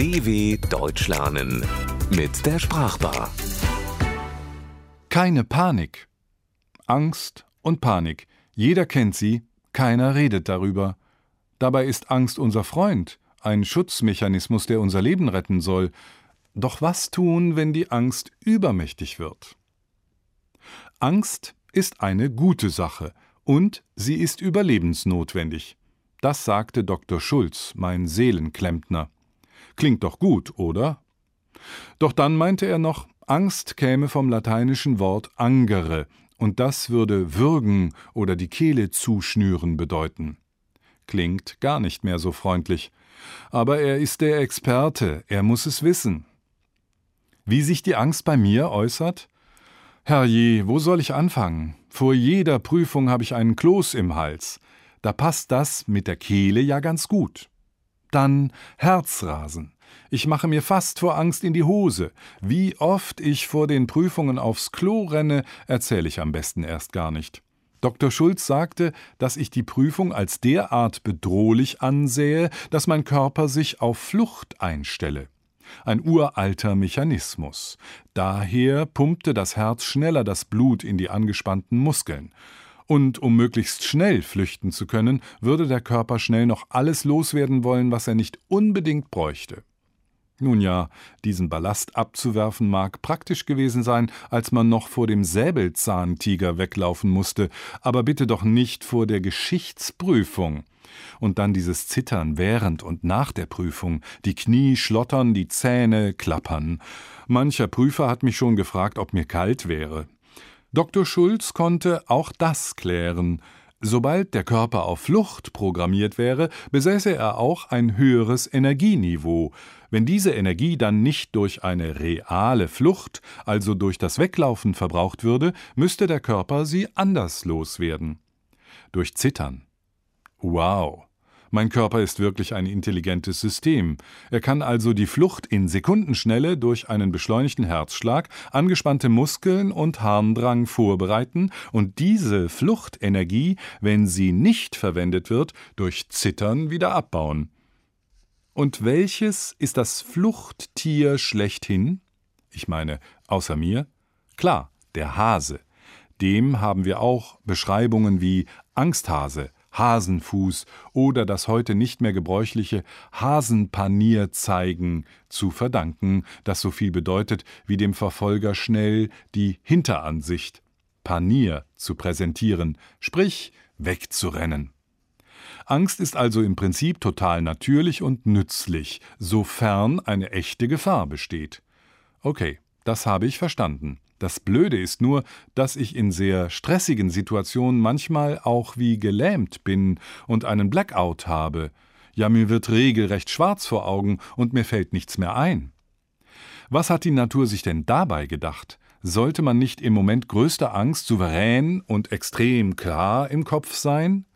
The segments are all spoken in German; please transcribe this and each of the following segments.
DW Deutsch lernen mit der Sprachbar. Keine Panik. Angst und Panik. Jeder kennt sie, keiner redet darüber. Dabei ist Angst unser Freund, ein Schutzmechanismus, der unser Leben retten soll. Doch was tun, wenn die Angst übermächtig wird? Angst ist eine gute Sache und sie ist überlebensnotwendig. Das sagte Dr. Schulz, mein Seelenklempner. Klingt doch gut, oder? Doch dann meinte er noch, Angst käme vom lateinischen Wort angere, und das würde würgen oder die Kehle zuschnüren bedeuten. Klingt gar nicht mehr so freundlich. Aber er ist der Experte, er muss es wissen. Wie sich die Angst bei mir äußert? Herrje, wo soll ich anfangen? Vor jeder Prüfung habe ich einen Kloß im Hals. Da passt das mit der Kehle ja ganz gut. Dann Herzrasen. Ich mache mir fast vor Angst in die Hose. Wie oft ich vor den Prüfungen aufs Klo renne, erzähle ich am besten erst gar nicht. Dr. Schulz sagte, dass ich die Prüfung als derart bedrohlich ansähe, dass mein Körper sich auf Flucht einstelle. Ein uralter Mechanismus. Daher pumpte das Herz schneller das Blut in die angespannten Muskeln. Und um möglichst schnell flüchten zu können, würde der Körper schnell noch alles loswerden wollen, was er nicht unbedingt bräuchte. Nun ja, diesen Ballast abzuwerfen mag praktisch gewesen sein, als man noch vor dem Säbelzahntiger weglaufen musste, aber bitte doch nicht vor der Geschichtsprüfung. Und dann dieses Zittern während und nach der Prüfung, die Knie schlottern, die Zähne klappern. Mancher Prüfer hat mich schon gefragt, ob mir kalt wäre. Dr. Schulz konnte auch das klären. Sobald der Körper auf Flucht programmiert wäre, besäße er auch ein höheres Energieniveau. Wenn diese Energie dann nicht durch eine reale Flucht, also durch das Weglaufen verbraucht würde, müsste der Körper sie anders loswerden. Durch Zittern. Wow. Mein Körper ist wirklich ein intelligentes System. Er kann also die Flucht in Sekundenschnelle durch einen beschleunigten Herzschlag, angespannte Muskeln und Harndrang vorbereiten und diese Fluchtenergie, wenn sie nicht verwendet wird, durch Zittern wieder abbauen. Und welches ist das Fluchttier schlechthin? Ich meine, außer mir? Klar, der Hase. Dem haben wir auch Beschreibungen wie Angsthase, Hasenfuß oder das heute nicht mehr gebräuchliche Hasenpanier zeigen zu verdanken, das so viel bedeutet, wie dem Verfolger schnell die Hinteransicht, Panier zu präsentieren, sprich wegzurennen. Angst ist also im Prinzip total natürlich und nützlich, sofern eine echte Gefahr besteht. Okay, das habe ich verstanden. Das Blöde ist nur, dass ich in sehr stressigen Situationen manchmal auch wie gelähmt bin und einen Blackout habe. Ja, mir wird regelrecht schwarz vor Augen und mir fällt nichts mehr ein. Was hat die Natur sich denn dabei gedacht? Sollte man nicht im Moment größter Angst souverän und extrem klar im Kopf sein?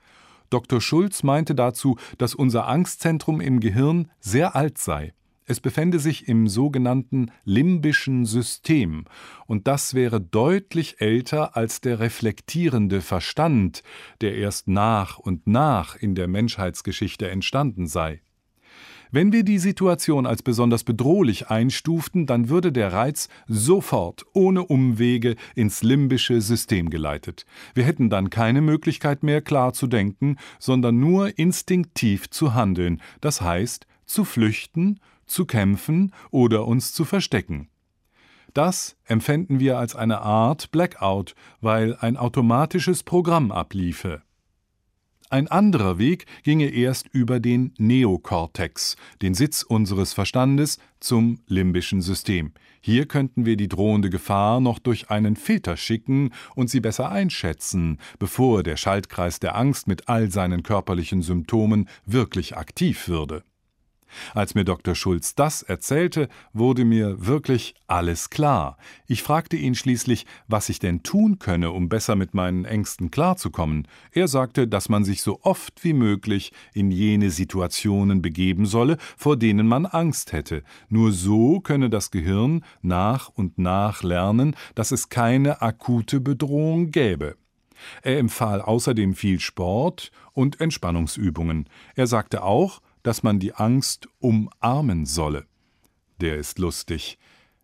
Dr. Schulz meinte dazu, dass unser Angstzentrum im Gehirn sehr alt sei. Es befände sich im sogenannten limbischen System, und das wäre deutlich älter als der reflektierende Verstand, der erst nach und nach in der Menschheitsgeschichte entstanden sei. Wenn wir die Situation als besonders bedrohlich einstuften, dann würde der Reiz sofort ohne Umwege ins limbische System geleitet. Wir hätten dann keine Möglichkeit mehr klar zu denken, sondern nur instinktiv zu handeln, das heißt zu flüchten zu kämpfen oder uns zu verstecken. Das empfänden wir als eine Art Blackout, weil ein automatisches Programm abliefe. Ein anderer Weg ginge erst über den Neokortex, den Sitz unseres Verstandes, zum limbischen System. Hier könnten wir die drohende Gefahr noch durch einen Filter schicken und sie besser einschätzen, bevor der Schaltkreis der Angst mit all seinen körperlichen Symptomen wirklich aktiv würde. Als mir Dr. Schulz das erzählte, wurde mir wirklich alles klar. Ich fragte ihn schließlich, was ich denn tun könne, um besser mit meinen Ängsten klarzukommen. Er sagte, dass man sich so oft wie möglich in jene Situationen begeben solle, vor denen man Angst hätte. Nur so könne das Gehirn nach und nach lernen, dass es keine akute Bedrohung gäbe. Er empfahl außerdem viel Sport und Entspannungsübungen. Er sagte auch, dass man die Angst umarmen solle. Der ist lustig.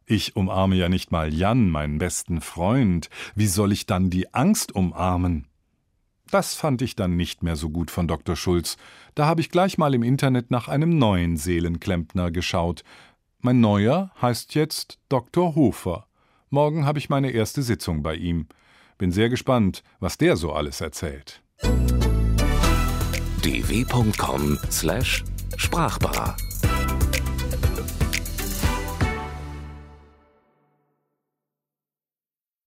Ich umarme ja nicht mal Jan, meinen besten Freund. Wie soll ich dann die Angst umarmen? Das fand ich dann nicht mehr so gut von Dr. Schulz. Da habe ich gleich mal im Internet nach einem neuen Seelenklempner geschaut. Mein neuer heißt jetzt Dr. Hofer. Morgen habe ich meine erste Sitzung bei ihm. Bin sehr gespannt, was der so alles erzählt. dw.com/sprachbar